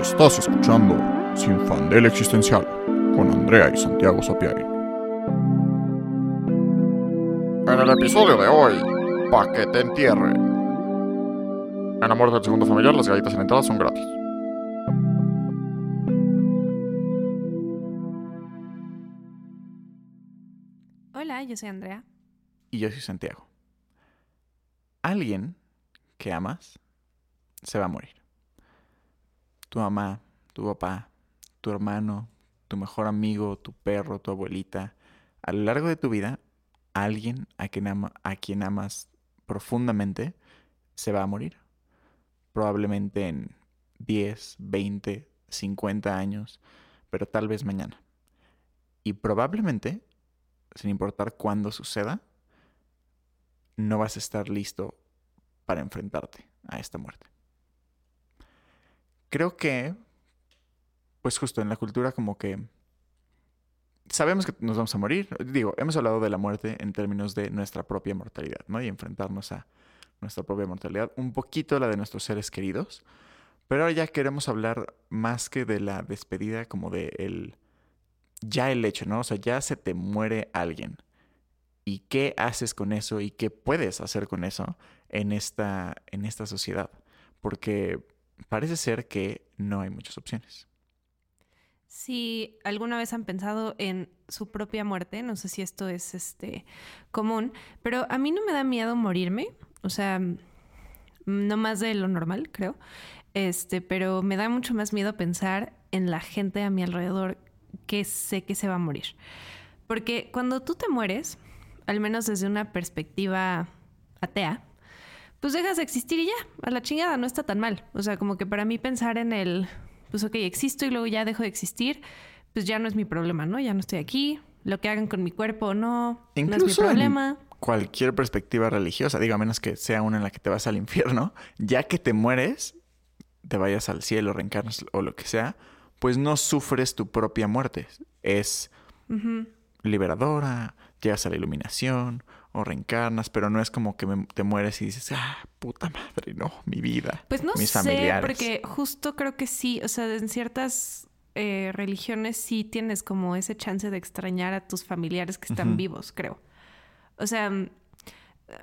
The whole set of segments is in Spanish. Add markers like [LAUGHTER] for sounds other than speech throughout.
Estás escuchando Sin Fandel Existencial con Andrea y Santiago Sapiari. En el episodio de hoy, pa' que te entierre. En la muerte del segundo familiar, las galletas en entrada son gratis. Hola, yo soy Andrea. Y yo soy Santiago. Alguien que amas se va a morir. Tu mamá, tu papá, tu hermano, tu mejor amigo, tu perro, tu abuelita. A lo largo de tu vida, alguien a quien, ama- a quien amas profundamente se va a morir. Probablemente en 10, 20, 50 años, pero tal vez mañana. Y probablemente, sin importar cuándo suceda, no vas a estar listo para enfrentarte a esta muerte. Creo que, pues justo en la cultura como que sabemos que nos vamos a morir. Digo, hemos hablado de la muerte en términos de nuestra propia mortalidad, ¿no? Y enfrentarnos a nuestra propia mortalidad, un poquito la de nuestros seres queridos, pero ahora ya queremos hablar más que de la despedida, como de el, ya el hecho, ¿no? O sea, ya se te muere alguien. ¿Y qué haces con eso? ¿Y qué puedes hacer con eso en esta, en esta sociedad? Porque parece ser que no hay muchas opciones. Si alguna vez han pensado en su propia muerte, no sé si esto es este común, pero a mí no me da miedo morirme, o sea, no más de lo normal, creo. Este, pero me da mucho más miedo pensar en la gente a mi alrededor que sé que se va a morir. Porque cuando tú te mueres, al menos desde una perspectiva atea, pues dejas de existir y ya, a la chingada, no está tan mal. O sea, como que para mí pensar en el, pues ok, existo y luego ya dejo de existir, pues ya no es mi problema, ¿no? Ya no estoy aquí, lo que hagan con mi cuerpo o no, no es mi Incluso en- problema. Cualquier perspectiva religiosa, digo, a menos que sea una en la que te vas al infierno, [LAUGHS] ya que te mueres, te vayas al cielo, reencarnas o lo que sea, pues no sufres tu propia muerte. Es liberadora, llegas a la iluminación o reencarnas, pero no es como que me- te mueres y dices, ah, puta madre, no, mi vida, Pues no mis sé, familiares. porque justo creo que sí, o sea, en ciertas eh, religiones sí tienes como ese chance de extrañar a tus familiares que están vivos, creo. O sea,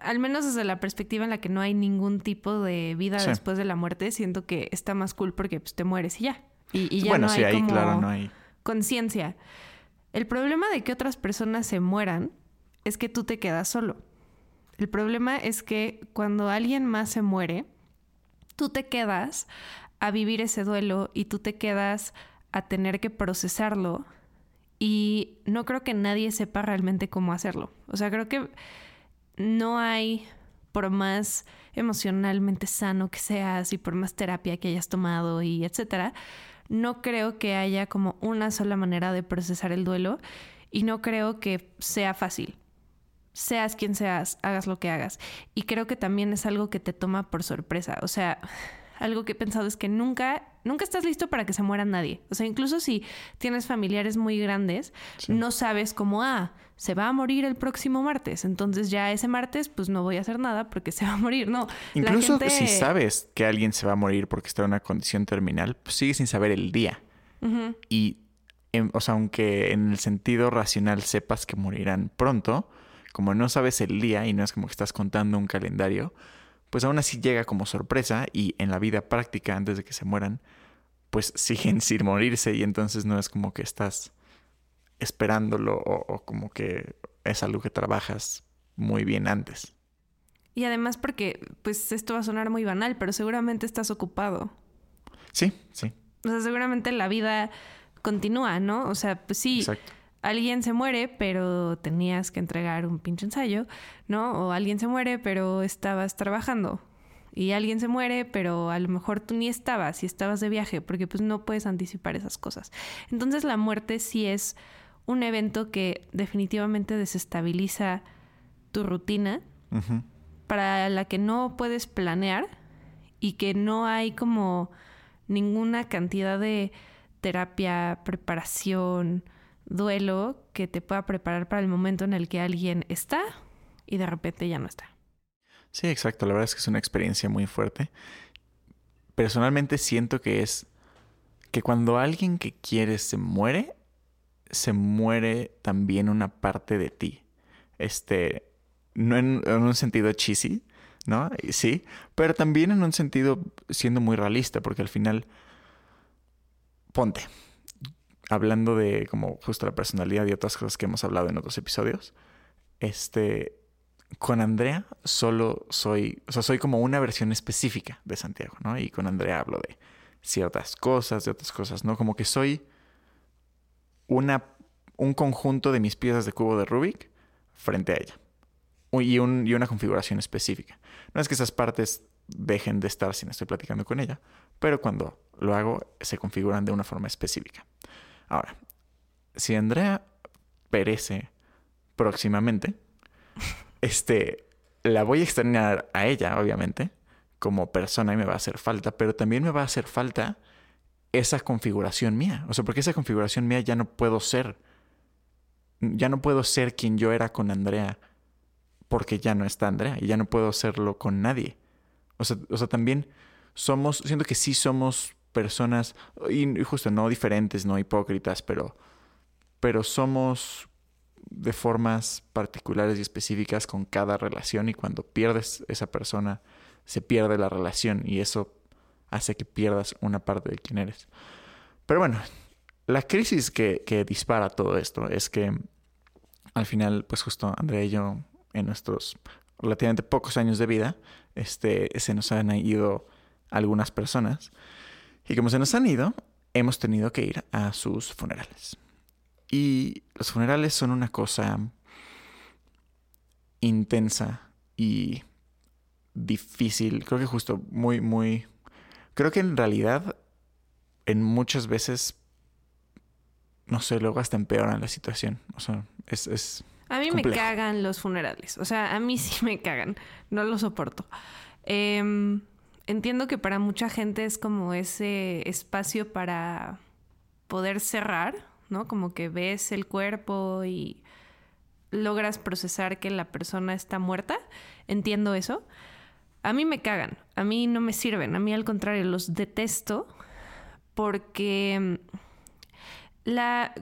al menos desde la perspectiva en la que no hay ningún tipo de vida Sí. después de la muerte, siento que está más cool porque pues, te mueres y ya. Y, y ya bueno, no sí, hay ahí como claro, no hay. conciencia. El problema de que otras personas se mueran es que tú te quedas solo. El problema es que cuando alguien más se muere, tú te quedas a vivir ese duelo y tú te quedas a tener que procesarlo y no creo que nadie sepa realmente cómo hacerlo. O sea, creo que no hay, por más emocionalmente sano que seas y por más terapia que hayas tomado y etcétera, no creo que haya como una sola manera de procesar el duelo y no creo que sea fácil. Seas quien seas, hagas lo que hagas. Y creo que también es algo que te toma por sorpresa. O sea, [SIGHS] algo que he pensado es que nunca, nunca estás listo para que se muera nadie. O sea, incluso si tienes familiares muy grandes, Sí. no sabes cómo, ah, se va a morir el próximo martes. Entonces ya ese martes, pues no voy a hacer nada porque se va a morir. No. Incluso gente- si sabes que alguien se va a morir porque está en una condición terminal, pues sigues sin saber el día. Y, em, o sea, aunque en el sentido racional sepas que morirán pronto, como no sabes el día y no es como que estás contando un calendario, pues aún así llega como sorpresa y en la vida práctica, antes de que se mueran, pues [LAUGHS] siguen sin morirse y entonces no es como que estás esperándolo o, o como que es algo que trabajas muy bien antes. Y además porque, pues esto va a sonar muy banal, pero seguramente estás ocupado. Sí, sí, O sea, seguramente la vida continúa, ¿no? O sea, pues sí, exacto. Alguien se muere, pero tenías que entregar un pinche ensayo, ¿no? O alguien se muere, pero estabas trabajando. Y alguien se muere, pero a lo mejor tú ni estabas y estabas de viaje, porque pues no puedes anticipar esas cosas. Entonces la muerte sí es un evento que definitivamente desestabiliza tu rutina, para la que no puedes planear y que no hay como ninguna cantidad de terapia, preparación, duelo que te pueda preparar para el momento en el que alguien está y de repente ya no está. Sí, exacto. La verdad es que es una experiencia muy fuerte. Personalmente siento que es que cuando alguien que quieres se muere, se muere también una parte de ti. Este, no en, un sentido cheesy, ¿no? Sí, pero también en un sentido siendo muy realista, porque al final, ponte, hablando de como justo la personalidad y otras cosas que hemos hablado en otros episodios, este, con Andrea solo soy, o sea, soy como una versión específica de Santiago, ¿no? Y con Andrea hablo de ciertas cosas, de otras cosas, ¿no? Como que soy una, un conjunto de mis piezas de cubo de Rubik frente a ella. Y, un, y una configuración específica. No es que esas partes dejen de estar si no estoy platicando con ella, pero cuando lo hago se configuran de una forma específica. Ahora, si Andrea perece próximamente, [LAUGHS] este, la voy a extrañar a ella, obviamente, como persona y me va a hacer falta, pero también me va a hacer falta esa configuración mía. O sea, porque esa configuración mía ya no puedo ser. Ya no puedo ser quien yo era con Andrea porque ya no está Andrea y ya no puedo serlo con nadie. O sea, o sea también somos, siento que sí somos personas, y justo no diferentes, no hipócritas, pero, pero somos de formas particulares y específicas con cada relación y cuando pierdes esa persona, se pierde la relación y eso hace que pierdas una parte de quién eres. Pero bueno, la crisis que, que dispara todo esto es que al final, pues justo Andrea y yo, en nuestros relativamente pocos años de vida, este, se nos han ido algunas personas. Y como se nos han ido, hemos tenido que ir a sus funerales. Y los funerales son una cosa intensa y difícil. Creo que justo muy, muy... Creo que en realidad en muchas veces, no sé, luego hasta empeoran la situación. O sea, es... es a mí me cagan los funerales. O sea, a mí sí me cagan. No lo soporto. Eh, entiendo que para mucha gente es como ese espacio para poder cerrar, ¿no? Como que ves el cuerpo y logras procesar que la persona está muerta. Entiendo eso. A mí me cagan, a mí no me sirven, a mí al contrario, los detesto porque la...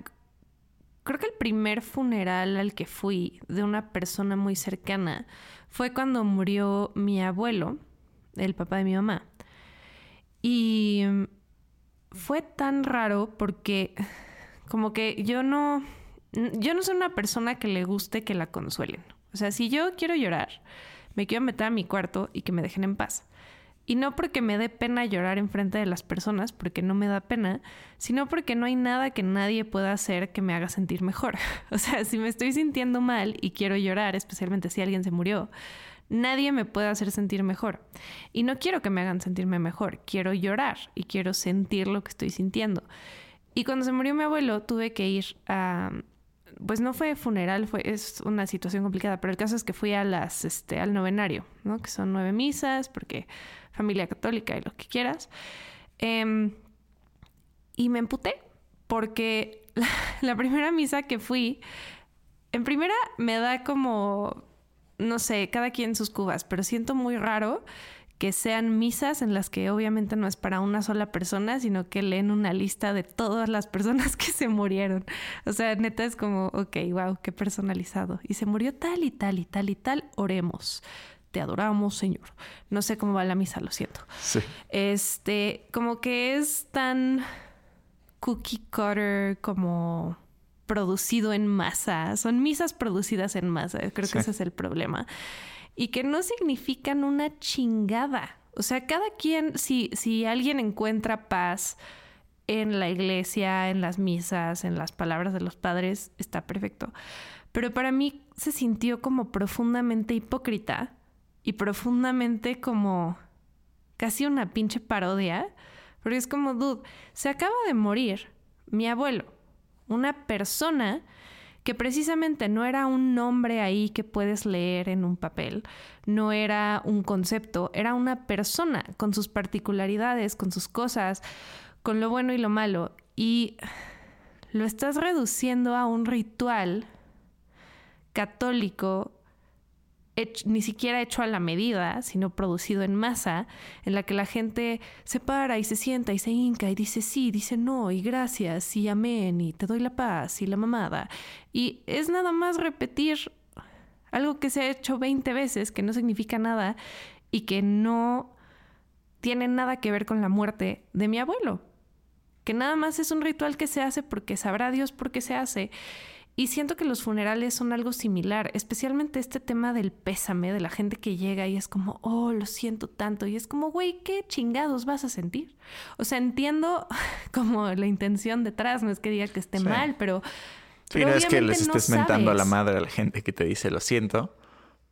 Creo que el primer funeral al que fui de una persona muy cercana fue cuando murió mi abuelo el papá de mi mamá. Y fue tan raro porque [LAUGHS] como que yo no, yo no soy una persona que le guste que la consuelen. O sea, si yo quiero llorar, me quiero meter a mi cuarto y que me dejen en paz. Y no porque me dé pena llorar enfrente de las personas, porque no me da pena, sino porque no hay nada que nadie pueda hacer que me haga sentir mejor. [LAUGHS] O sea, si me estoy sintiendo mal y quiero llorar, especialmente si alguien se murió, nadie me puede hacer sentir mejor. Y no quiero que me hagan sentirme mejor, quiero llorar y quiero sentir lo que estoy sintiendo. Y cuando se murió mi abuelo, tuve que ir a... Pues no fue funeral, fue, es una situación complicada, pero el caso es que fui a las, este, al novenario, ¿no? Que son nueve misas, porque familia católica y lo que quieras. Em, y me emputé, porque [LAUGHS] la primera misa que fui, en primera me da como no sé, cada quien sus cubas, pero siento muy raro que sean misas en las que obviamente no es para una sola persona, sino que leen una lista de todas las personas [LAUGHS] que se murieron. O sea, neta es como, ok, wow, qué personalizado. Y se murió tal y tal y tal y tal, oremos. Te adoramos, Señor. No sé cómo va la misa, lo siento. Sí. Este, como que es tan cookie cutter como producido en masa, son misas producidas en masa, creo que ese es el problema. Y que no significan una chingada. O sea, cada quien, si, si alguien encuentra paz en la iglesia, en las misas, en las palabras de los padres, está perfecto. Pero para mí se sintió como profundamente hipócrita y profundamente como casi una pinche parodia, porque es como, dude, se acaba de morir mi abuelo una persona que precisamente no era un nombre ahí que puedes leer en un papel, no era un concepto, era una persona con sus particularidades, con sus cosas, con lo bueno y lo malo. Y lo estás reduciendo a un ritual católico ni siquiera hecho a la medida, sino producido en masa, en la que la gente se para y se sienta y se hinca y dice sí, dice no, y gracias, y amén, y te doy la paz, y la mamada. Y es nada más repetir algo que se ha hecho 20 veces, que no significa nada y que no tiene nada que ver con la muerte de mi abuelo. Que nada más es un ritual que se hace porque sabrá Dios por qué se hace. Y siento que los funerales son algo similar, especialmente este tema del pésame, de la gente que llega y es como, oh, lo siento tanto. Y es como, güey, ¿qué chingados vas a sentir? O sea, entiendo [LAUGHS] como la intención detrás, no es que diga que esté mal, pero Sí, no es que les estés mentando a la madre a la gente que te dice lo siento,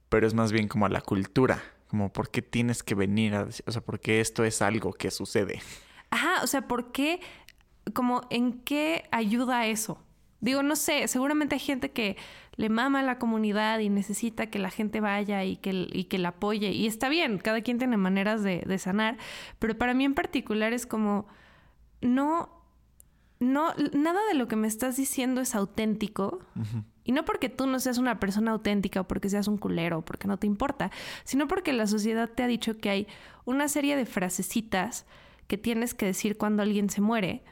pero es más bien como a la cultura, como por qué tienes que venir a decir, o sea, por qué esto es algo que sucede. Ajá, o sea, ¿por qué, como en qué ayuda eso? Digo, no sé, seguramente hay gente que le mama a la comunidad y necesita que la gente vaya y que, y que la apoye. Y está bien, cada quien tiene maneras de, de sanar, pero para mí en particular es como, no no, nada de lo que me estás diciendo es auténtico. Y no porque tú no seas una persona auténtica o porque seas un culero o porque no te importa, sino porque la sociedad te ha dicho que hay una serie de frasecitas que tienes que decir cuando alguien se muere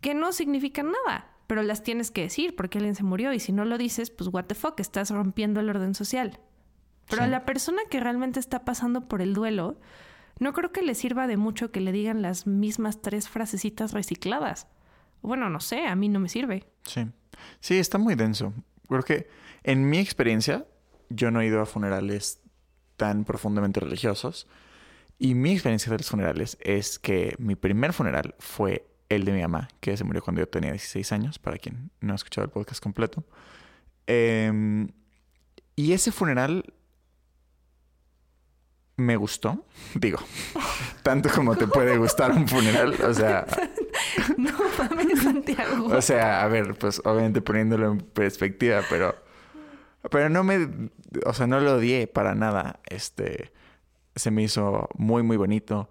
que no significan nada, pero las tienes que decir porque alguien se murió y si no lo dices, pues what the fuck, estás rompiendo el orden social. Pero a la persona que realmente está pasando por el duelo, no creo que le sirva de mucho que le digan las mismas tres frasecitas recicladas. Bueno, no sé, a mí no me sirve. Sí. Sí, está muy denso. Creo que en mi experiencia, yo no he ido a funerales tan profundamente religiosos. Y mi experiencia de los funerales es que mi primer funeral fue el de mi mamá, que se murió cuando yo tenía 16 años, para quien no ha escuchado el podcast completo. Em, y ese funeral me gustó, [LAUGHS] digo, [LAUGHS] tanto como te puede gustar un funeral, o sea... [LAUGHS] No mames, Santiago. O sea, a ver, pues obviamente poniéndolo en perspectiva, pero... Pero no me... O sea, no lo odié para nada. Este... Se me hizo muy, muy bonito.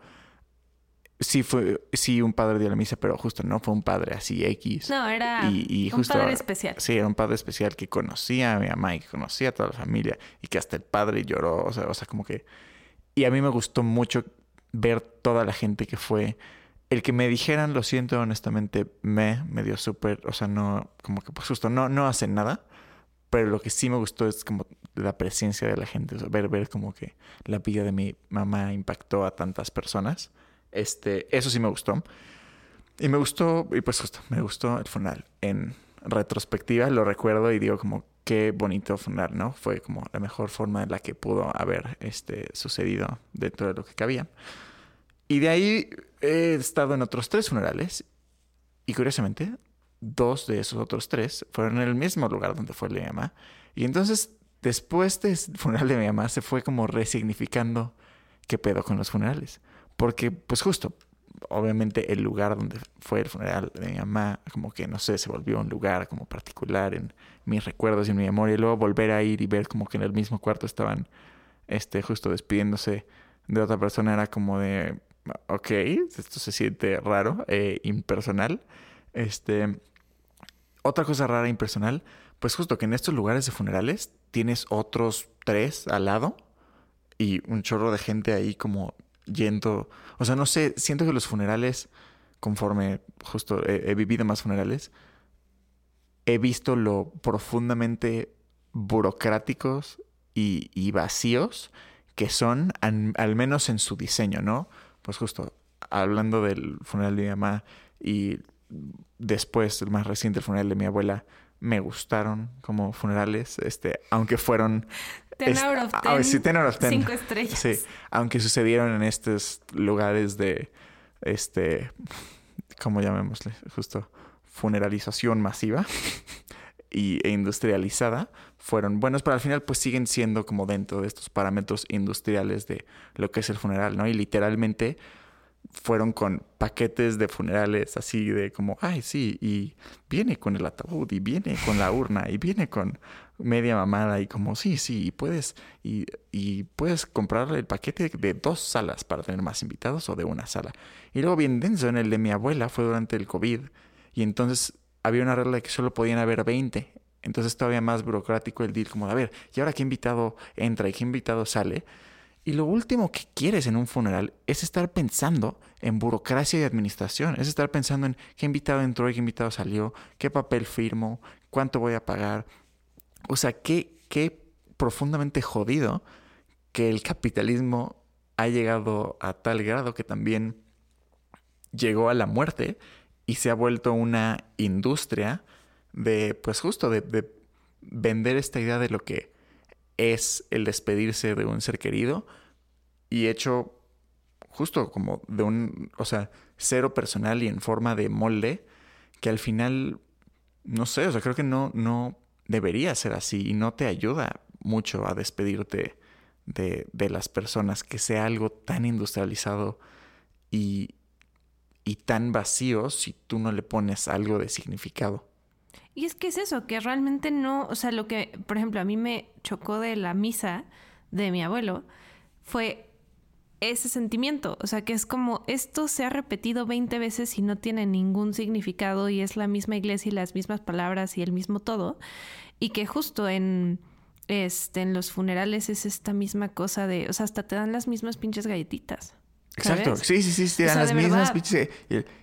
Sí fue... Sí, un padre dio la misa, pero justo no fue un padre así X. No, era un padre especial. Sí, era un padre especial que conocía a mi mamá y que conocía a toda la familia. Y que hasta el padre lloró. O sea, o sea como que y a mí me gustó mucho ver toda la gente que fue. El que me dijeran, lo siento, honestamente, me, me dio súper, o sea, no, como que pues justo, no, no hacen nada, pero lo que sí me gustó es como la presencia de la gente, o sea, ver, ver como que la vida de mi mamá impactó a tantas personas. Este, eso sí me gustó. Y me gustó, y pues justo, me gustó el funeral. En retrospectiva lo recuerdo y digo como, qué bonito funeral, ¿no? Fue como la mejor forma en la que pudo haber este, sucedido dentro de lo que cabía. Y de ahí he estado en otros tres funerales y curiosamente dos de esos otros tres fueron en el mismo lugar donde fue la mi mamá. Y entonces después del funeral de mi mamá se fue como resignificando qué pedo con los funerales. Porque pues justo obviamente el lugar donde fue el funeral de mi mamá, como que no sé, se volvió un lugar como particular en mis recuerdos y en mi memoria. Y luego volver a ir y ver como que en el mismo cuarto estaban, este, justo despidiéndose de otra persona era como de, ok, esto se siente raro, e impersonal. Este, otra cosa rara, e impersonal, pues justo que en estos lugares de funerales tienes otros tres al lado y un chorro de gente ahí como yendo. O sea, no sé, siento que los funerales, conforme justo he, vivido más funerales, he visto lo profundamente burocráticos y, vacíos que son, al, menos en su diseño, ¿no? Pues justo hablando del funeral de mi mamá y después, el más reciente, el funeral de mi abuela, me gustaron como funerales, este, aunque fueron Ten out of ten. sí, ten out of ten. Cinco estrellas. Sí, aunque sucedieron en estos lugares de, este, ¿cómo llamémosle? Justo, funeralización masiva [LAUGHS] y, e industrializada, fueron buenos, pero al final pues siguen siendo como dentro de estos parámetros industriales de lo que es el funeral, ¿no? Y literalmente fueron con paquetes de funerales así de como, ay, sí, y viene con el ataúd, y viene con la urna, y viene con media mamada, y como, sí, sí, y puedes, y, y puedes comprar el paquete de dos salas para tener más invitados o de una sala. Y luego bien denso en el de mi abuela fue durante el COVID, y entonces había una regla de que solo podían haber 20 Entonces todavía más burocrático el deal, como, a ver, ¿y ahora qué invitado entra y qué invitado sale? Y lo último que quieres en un funeral es estar pensando en burocracia y administración, es estar pensando en qué invitado entró y qué invitado salió, qué papel firmo, cuánto voy a pagar. O sea, qué, qué profundamente jodido que el capitalismo ha llegado a tal grado que también llegó a la muerte y se ha vuelto una industria de, pues justo, de, vender esta idea de lo que es el despedirse de un ser querido y hecho justo como de un, o sea, cero personal y en forma de molde que al final, no sé, o sea, creo que no, no debería ser así y no te ayuda mucho a despedirte de, de las personas, que sea algo tan industrializado y, y tan vacío si tú no le pones algo de significado. Y es que es eso, que realmente no, o sea, lo que, por ejemplo, a mí me chocó de la misa de mi abuelo fue ese sentimiento, o sea, que es como esto se ha repetido 20 veces y no tiene ningún significado y es la misma iglesia y las mismas palabras y el mismo todo, y que justo en este en los funerales es esta misma cosa de, o sea, hasta te dan las mismas pinches galletitas. Exacto. Sí, sí, sí, dan las mismas pinches.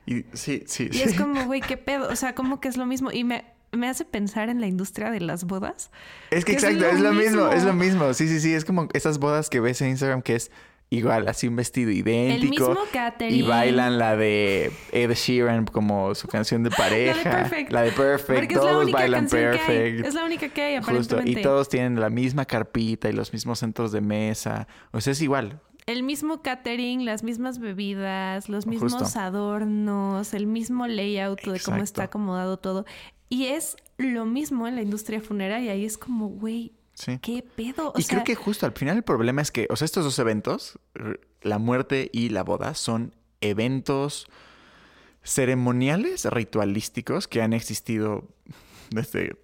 Y, sí, sí. Y es como, güey, qué [LAUGHS] pedo. O sea, como que es lo mismo. Y me, me hace pensar en la industria de las bodas. Es que, exacto, es lo, mismo. es lo mismo. Sí, sí, sí. Es como esas bodas que ves en Instagram que es igual, así un vestido idéntico. El mismo catering. Y bailan la de Ed Sheeran como su canción de pareja. [LAUGHS] la de Perfect. La de Perfect. todos bailan Perfect. Es la única que hay, aparentemente. Justo. Y todos tienen la misma carpita y los mismos centros de mesa. O sea, es igual. El mismo catering, las mismas bebidas, los mismos adornos, el mismo layout de cómo está acomodado todo. Y es lo mismo en la industria funeraria. Y es como, güey, ¿qué pedo? y creo que justo al final el problema es que, o sea, estos dos eventos, la muerte y la boda, son eventos ceremoniales, ritualísticos que han existido desde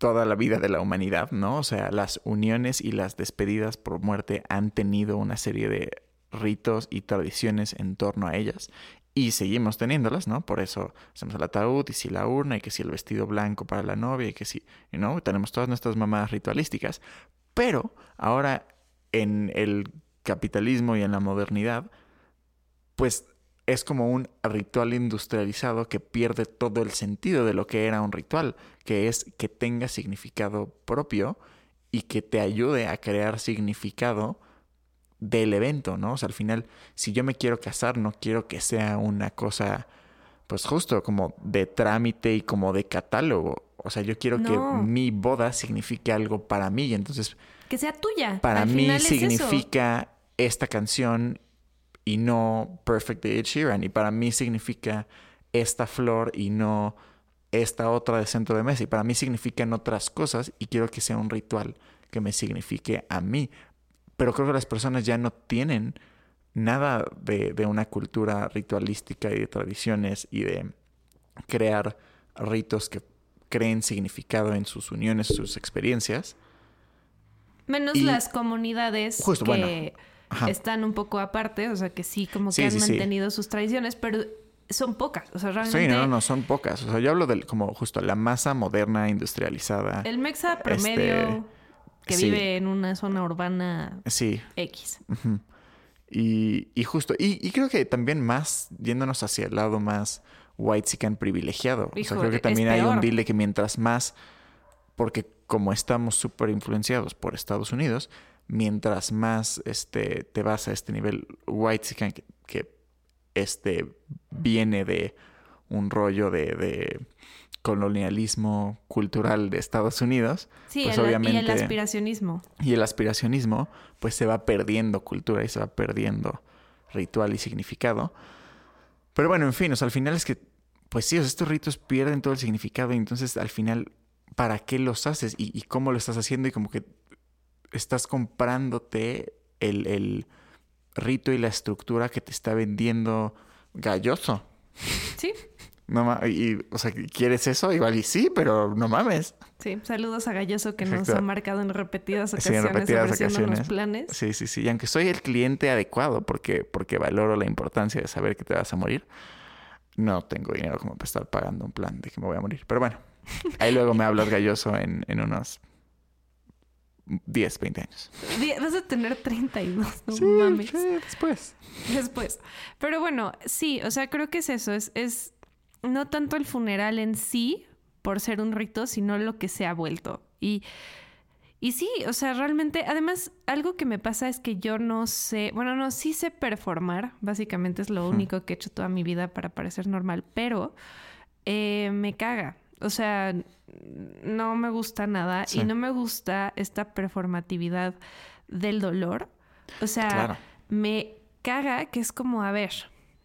toda la vida de la humanidad, ¿no? O sea, las uniones y las despedidas por muerte han tenido una serie de ritos y tradiciones en torno a ellas y seguimos teniéndolas, ¿no? Por eso hacemos el ataúd y si la urna y que si el vestido blanco para la novia y que si, ¿no? Tenemos todas nuestras mamadas ritualísticas, pero ahora en el capitalismo y en la modernidad, pues es como un ritual industrializado que pierde todo el sentido de lo que era un ritual, que es que tenga significado propio y que te ayude a crear significado del evento, ¿no? O sea, al final, si yo me quiero casar, no quiero que sea una cosa, pues justo como de trámite y como de catálogo. O sea, yo quiero que mi boda signifique algo para mí. Entonces... Que sea tuya. Para mí significa esta canción y no Perfect de Ed Sheeran. Y para mí significa esta flor y no esta otra de centro de mesa. Y para mí significan otras cosas y quiero que sea un ritual que me signifique a mí. Pero creo que las personas ya no tienen nada de, de una cultura ritualística y de tradiciones y de crear ritos que creen significado en sus uniones, sus experiencias. Menos las comunidades que están un poco aparte, o sea, que sí, como que han mantenido sus tradiciones, pero son pocas, o sea, realmente... Sí, no, no, son pocas. O sea, yo hablo de como justo la masa moderna, industrializada. El mexa promedio este, que vive en una zona urbana sí. X. y, y, justo, y, creo que también más yéndonos hacia el lado más white sican privilegiado. o sea, creo que también hay un deal de que mientras más, porque como estamos súper influenciados por Estados Unidos, mientras más este, te vas a este nivel white que, que este, viene de un rollo de, colonialismo cultural de Estados Unidos, sí, pues obviamente... Y el aspiracionismo. Y el aspiracionismo, pues se va perdiendo cultura y se va perdiendo ritual y significado. Pero bueno, en fin, o sea, al final es que, pues sí, estos ritos pierden todo el significado y entonces al final, ¿para qué los haces? Y, y cómo lo estás haciendo? Y como que estás comprándote el, el rito y la estructura que te está vendiendo Galloso. Sí. No y, o sea, ¿quieres eso? Igual y sí, pero no mames. Sí, saludos a Galloso que nos ha marcado en repetidas ocasiones sí, en repetidas ocasiones. planes. Sí, sí, sí. Y aunque soy el cliente adecuado porque, porque valoro la importancia de saber que te vas a morir, no tengo dinero como para estar pagando un plan de que me voy a morir. Pero bueno. Ahí luego me hablas galloso en, en unos 10, 20 años. Vas a tener 32, no Sí, mames. sí, después. Después. Pero bueno, sí, o sea, creo que es eso. Es, es no tanto el funeral en sí, por ser un rito, sino lo que se ha vuelto. Y, y sí, o sea, realmente, además, algo que me pasa es que yo no sé, bueno, no, sí sé performar, básicamente es lo único que he hecho toda mi vida para parecer normal, pero eh, me caga. O sea, no me gusta nada Sí. y no me gusta esta performatividad del dolor. O sea, Claro. me caga que es como, a ver,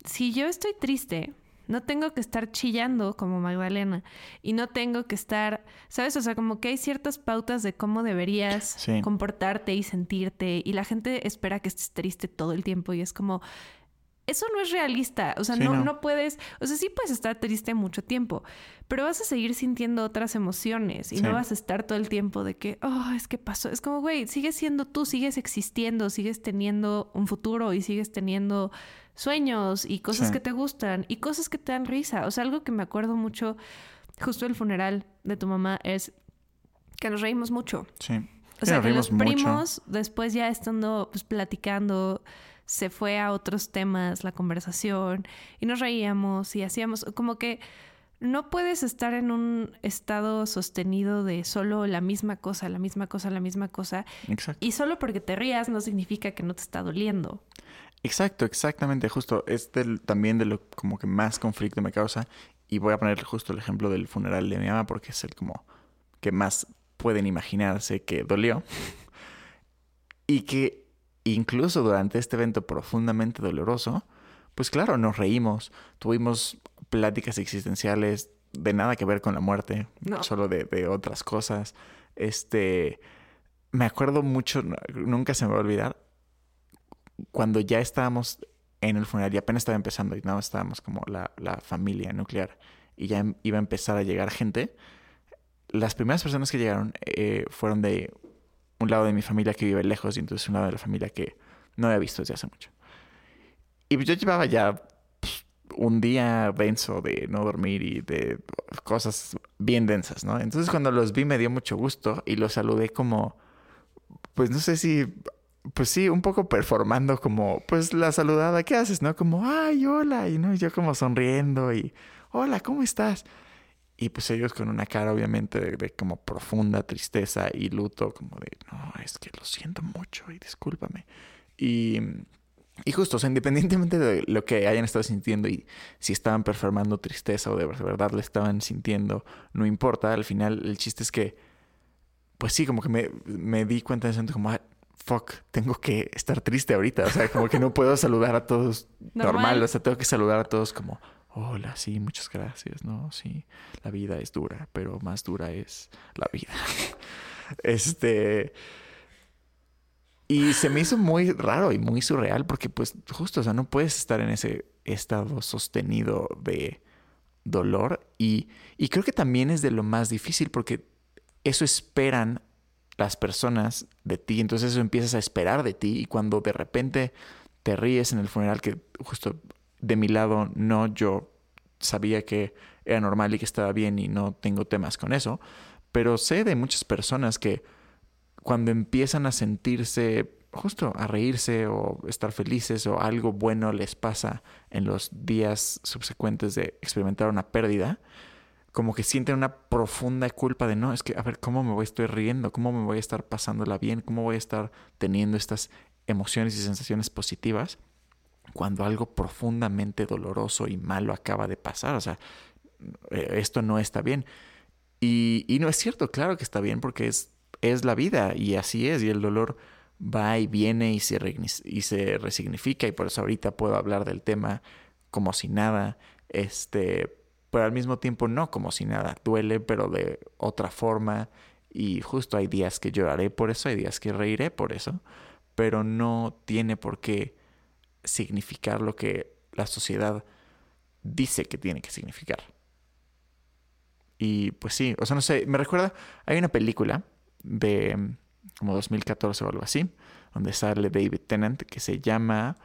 si yo estoy triste, no tengo que estar chillando como Magdalena y no tengo que estar, ¿sabes? O sea, como que hay ciertas pautas de cómo deberías Sí. comportarte y sentirte y la gente espera que estés triste todo el tiempo y es como, eso no es realista, o sea, Sí, no, no. no puedes, o sea, sí puedes estar triste mucho tiempo, pero vas a seguir sintiendo otras emociones y Sí. no vas a estar todo el tiempo de que, oh, es que pasó, es como, güey, sigues siendo tú, sigues existiendo, sigues teniendo un futuro y sigues teniendo sueños y cosas Sí. que te gustan y cosas que te dan risa, o sea, algo que me acuerdo mucho justo del funeral de tu mamá es que nos reímos mucho. Sí. O sea, que los mucho. primos, después ya estando pues, platicando, se fue a otros temas la conversación y nos reíamos y hacíamos como que no puedes estar en un estado sostenido de solo la misma cosa, la misma cosa, la misma cosa Exacto. y solo porque te rías no significa que no te está doliendo. Exacto, exactamente, justo. Es del- también de lo como que más conflicto me causa. Y voy a poner justo el ejemplo del funeral de mi mamá porque es el como que más pueden imaginarse que dolió. [LAUGHS] Y que incluso durante este evento profundamente doloroso, pues claro, nos reímos, tuvimos pláticas existenciales de nada que ver con la muerte, No. solo de, de otras cosas. Este, me acuerdo mucho, nunca se me va a olvidar, cuando ya estábamos en el funeral y apenas estaba empezando y nada más estábamos como la, la familia nuclear y ya em- iba a empezar a llegar gente, las primeras personas que llegaron eh, fueron de un lado de mi familia que vive lejos y entonces un lado de la familia que no había visto desde hace mucho. Y pues yo llevaba ya pues, un día denso de no dormir y de cosas bien densas, ¿no? Entonces cuando los vi me dio mucho gusto y los saludé como, pues no sé si, pues sí, un poco performando como, pues la saludada, ¿qué haces, no? Como, ay, hola, y no, yo como sonriendo y, hola, ¿cómo estás? Y pues ellos con una cara obviamente de, de como profunda tristeza y luto, como de, no, es que lo siento mucho y discúlpame. Y, y justo, o sea, independientemente de lo que hayan estado sintiendo y si estaban performando tristeza o de verdad le estaban sintiendo, no importa, al final el chiste es que, pues sí, como que me, me di cuenta de eso, como, ah, fuck, tengo que estar triste ahorita, o sea, como que no puedo saludar a todos [LAUGHS] normal, Normal. o sea, tengo que saludar a todos como, hola, sí, muchas gracias, no, sí, la vida es dura, pero más dura es la vida. [LAUGHS] este... Y se me hizo muy raro y muy surreal porque pues justo, o sea, no puedes estar en ese estado sostenido de dolor y, y creo que también es de lo más difícil porque eso esperan las personas de ti, entonces eso empiezas a esperar de ti y cuando de repente te ríes en el funeral que justo de mi lado no, yo sabía que era normal y que estaba bien y no tengo temas con eso, pero sé de muchas personas que cuando empiezan a sentirse justo a reírse o estar felices o algo bueno les pasa en los días subsecuentes de experimentar una pérdida, como que sienten una profunda culpa de no, es que a ver, ¿cómo me voy a estar riendo? ¿Cómo me voy a estar pasándola bien? ¿Cómo voy a estar teniendo estas emociones y sensaciones positivas cuando algo profundamente doloroso y malo acaba de pasar? O sea, eh, esto no está bien. Y, no es cierto, claro que está bien porque es, es la vida y así es y el dolor va y viene y se, y se resignifica y por eso ahorita puedo hablar del tema como si nada, este, pero al mismo tiempo no como si nada, duele pero de otra forma y justo hay días que lloraré por eso, hay días que reiré por eso, pero no tiene por qué significar lo que la sociedad dice que tiene que significar. Y pues sí, o sea, no sé, me recuerda, hay una película de mm, como 2014 o algo así, donde sale David Tennant que se llama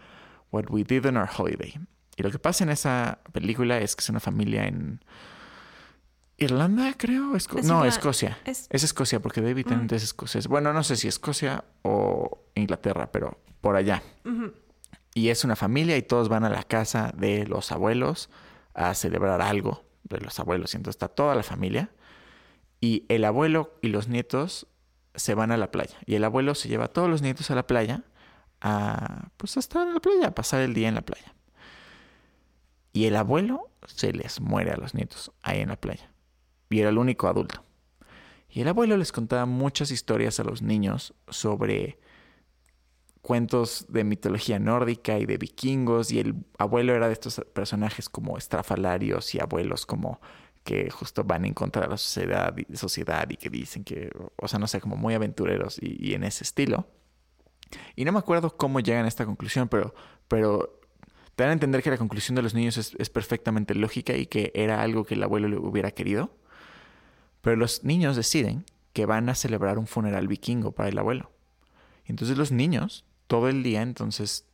What We Did on Our Holiday. Y lo que pasa en esa película es que es una familia en Irlanda, creo. Esco- Es no, Escocia. es- Es Escocia, porque David Tennant es escocés. Bueno, no sé si Escocia o Inglaterra, pero por allá. Y es una familia y todos van a la casa de los abuelos a celebrar algo de los abuelos. Y entonces está toda la familia. Y el abuelo y los nietos se van a la playa. Y el abuelo se lleva a todos los nietos a la playa a, pues, a estar en la playa, a pasar el día en la playa. Y el abuelo se les muere a los nietos ahí en la playa. Y era el único adulto. Y el abuelo les contaba muchas historias a los niños sobre cuentos de mitología nórdica y de vikingos. Y el abuelo era de estos personajes como estrafalarios y abuelos como que justo van en contra de la sociedad y, sociedad y que dicen que, o sea, no sé, como muy aventureros y, en ese estilo. Y no me acuerdo cómo llegan a esta conclusión, pero, pero te dan a entender que la conclusión de los niños es, es perfectamente lógica y que era algo que el abuelo le hubiera querido. Pero los niños deciden que van a celebrar un funeral vikingo para el abuelo. Entonces los niños, todo el día, entonces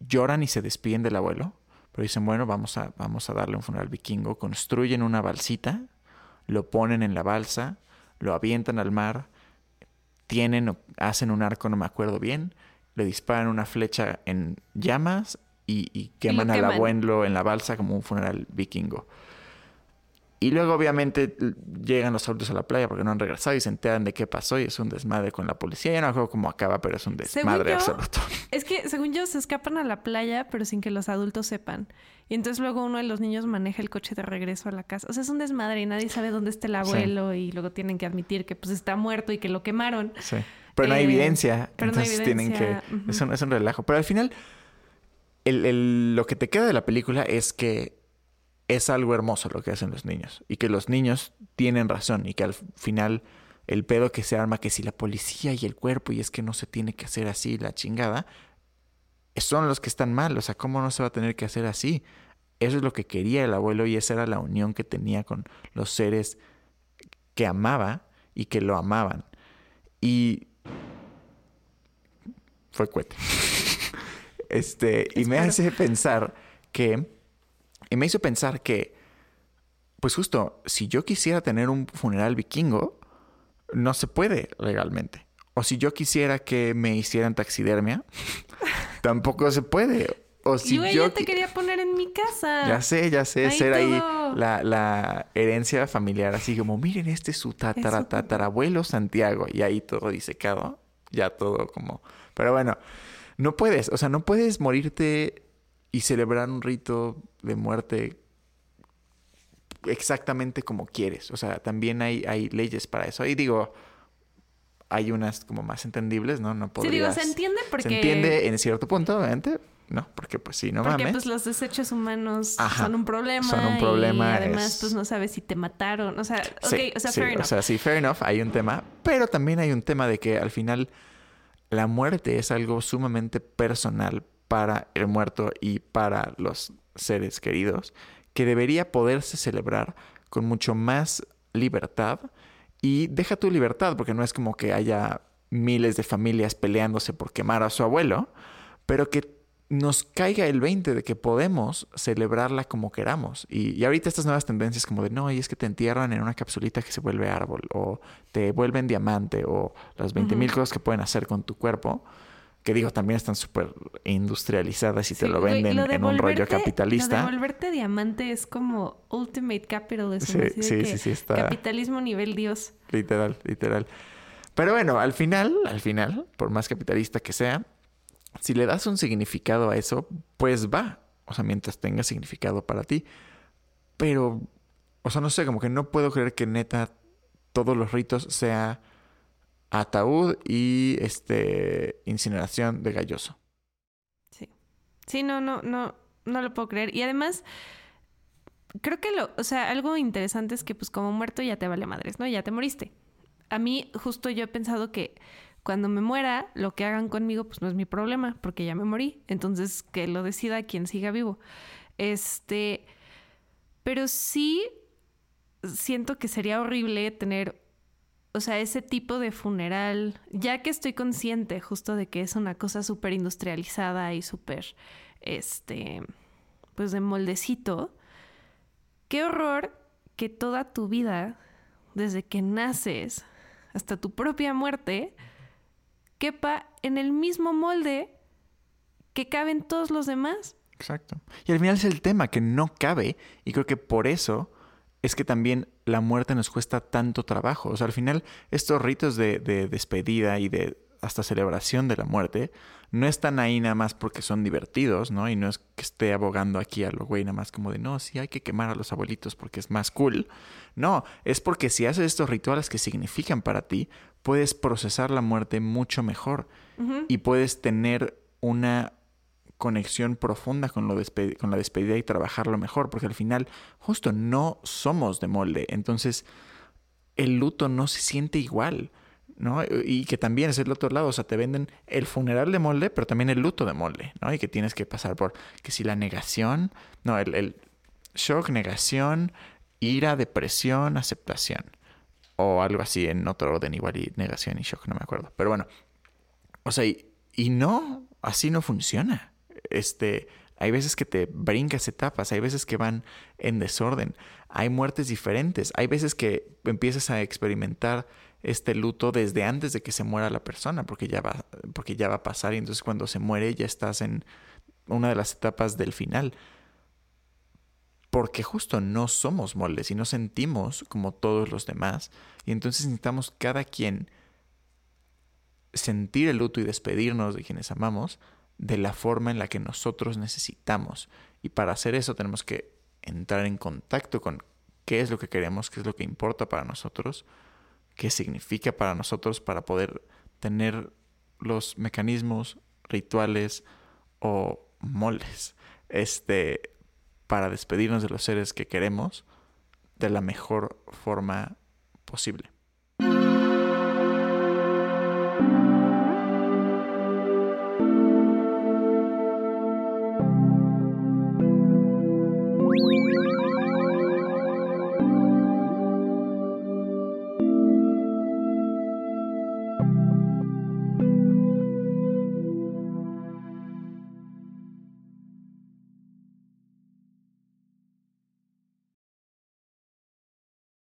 lloran y se despiden del abuelo. Pero dicen, bueno, vamos a, vamos a darle un funeral vikingo. Construyen una balsita, lo ponen en la balsa, lo avientan al mar, tienen, hacen un arco, no me acuerdo bien, le disparan una flecha en llamas y, y queman al abuelo en la balsa como un funeral vikingo. Y luego, obviamente, llegan los adultos a la playa porque no han regresado y se enteran de qué pasó y es un desmadre con la policía. Ya no acuerdo cómo acaba, pero es un desmadre yo, absoluto. [LAUGHS] Es que, según yo, se escapan a la playa, pero sin que los adultos sepan. Y entonces luego uno de los niños maneja el coche de regreso a la casa. O sea, es un desmadre y nadie sabe dónde está el abuelo y luego tienen que admitir que pues está muerto y que lo quemaron. Sí. Pero no hay Eh, evidencia. pero no hay entonces tienen que. es, un, es un relajo. Pero al final, el- el- lo que te queda de la película es que es algo hermoso lo que hacen los niños. Y que los niños tienen razón. Y que al final el pedo que se arma, que si la policía y el cuerpo, y es que no se tiene que hacer así, la chingada, son los que están mal. O sea, ¿cómo no se va a tener que hacer así? Eso es lo que quería el abuelo y esa era la unión que tenía con los seres que amaba y que lo amaban. Y fue cohete. [LAUGHS] Este, y me hace pensar que, y me hizo pensar que, pues justo, si yo quisiera tener un funeral vikingo, no se puede legalmente. O si yo quisiera que me hicieran taxidermia, [LAUGHS] tampoco se puede. O si yo ya te quería poner en mi casa. ya sé, ya sé, Ahí ser ahí la, la herencia familiar, así como, miren, este es su tatara, tatarabuelo Santiago, y ahí todo disecado, ya todo como... Pero bueno, no puedes, o sea, no puedes morirte y celebrar un rito de muerte exactamente como quieres, o sea, también hay, hay leyes para eso. Y digo, hay unas como más entendibles, ¿no? No Sí, podrías... digo, se entiende porque... Se entiende en cierto punto, obviamente, ¿no? Porque pues sí, no porque mames. pues los desechos humanos Ajá. son un problema. Son un problema, Y además, es- pues no sabes si te mataron. O sea, ok, Sí, o sea, sí, fair enough. O sea, sí, fair enough, hay un tema, pero también hay un tema de que al final la muerte es algo sumamente personal para el muerto y para los seres queridos, que debería poderse celebrar con mucho más libertad y deja tu libertad, porque no es como que haya miles de familias peleándose por quemar a su abuelo, pero que nos caiga el 20 de que podemos celebrarla como queramos. Y, y ahorita estas nuevas tendencias como de, no, y es que te entierran en una capsulita que se vuelve árbol, o te vuelven diamante, o las 20 mil cosas que pueden hacer con tu cuerpo, que digo, también están súper industrializadas y te Sí, lo venden lo de en un rollo Lo capitalista. de volverte diamante es como ultimate capitalism. Sí, así de sí, que sí, sí, está- Capitalismo nivel Dios. Literal, literal. Pero bueno, al final, al final, por más capitalista que sea, si le das un significado a eso, pues va. O sea, mientras tenga significado para ti. Pero, o sea, no sé, como que no puedo creer que neta todos los ritos sea ataúd y este incineración de galloso. Sí. Sí, no, no, no, no lo puedo creer. Y además, creo que lo, o sea, algo interesante es que pues como muerto ya te vale madres, ¿no? Ya te moriste. A mí, justo yo he pensado que cuando me muera, lo que hagan conmigo, pues no es mi problema, porque ya me morí. Entonces, que lo decida quien siga vivo. Este, pero sí siento que sería horrible tener, o sea, ese tipo de funeral, ya que estoy consciente justo de que es una cosa súper industrializada y súper, este, pues de moldecito. Qué horror que toda tu vida, desde que naces hasta tu propia muerte, quepa en el mismo molde que caben todos los demás. Exacto. Y al final es el tema que no cabe y creo que por eso es que también la muerte nos cuesta tanto trabajo. O sea, al final estos ritos de, de despedida y de hasta celebración de la muerte no están ahí nada más porque son divertidos, ¿no? Y no es que esté abogando aquí a lo güey nada más como de, no, sí hay que quemar a los abuelitos porque es más cool. No, es porque si haces estos rituales que significan para ti, puedes procesar la muerte mucho mejor y puedes tener una conexión profunda con, lo con la despedida y trabajarlo mejor, porque al final justo no somos de molde, entonces el luto no se siente igual. ¿no? Y que también es el otro lado, o sea, te venden el funeral de molde, pero también el luto de molde, ¿no? Y que tienes que pasar por, que si la negación, no, el, shock, negación, ira, depresión, aceptación, o algo así en otro orden, igual y negación y shock, no me acuerdo. Pero bueno, o sea, y, y no, así no funciona. Este, hay veces que te brincas etapas, hay veces que van en desorden, hay muertes diferentes, hay veces que empiezas a experimentar este luto desde antes de que se muera la persona, porque ya va, porque ya va a pasar y entonces cuando se muere ya estás en una de las etapas del final. Porque justo no somos moldes y no sentimos como todos los demás. Y entonces necesitamos cada quien sentir el luto y despedirnos de quienes amamos de la forma en la que nosotros necesitamos. Y para hacer eso tenemos que entrar en contacto con qué es lo que queremos, qué es lo que importa para nosotros qué significa para nosotros para poder tener los mecanismos, rituales o moldes este, para despedirnos de los seres que queremos de la mejor forma posible.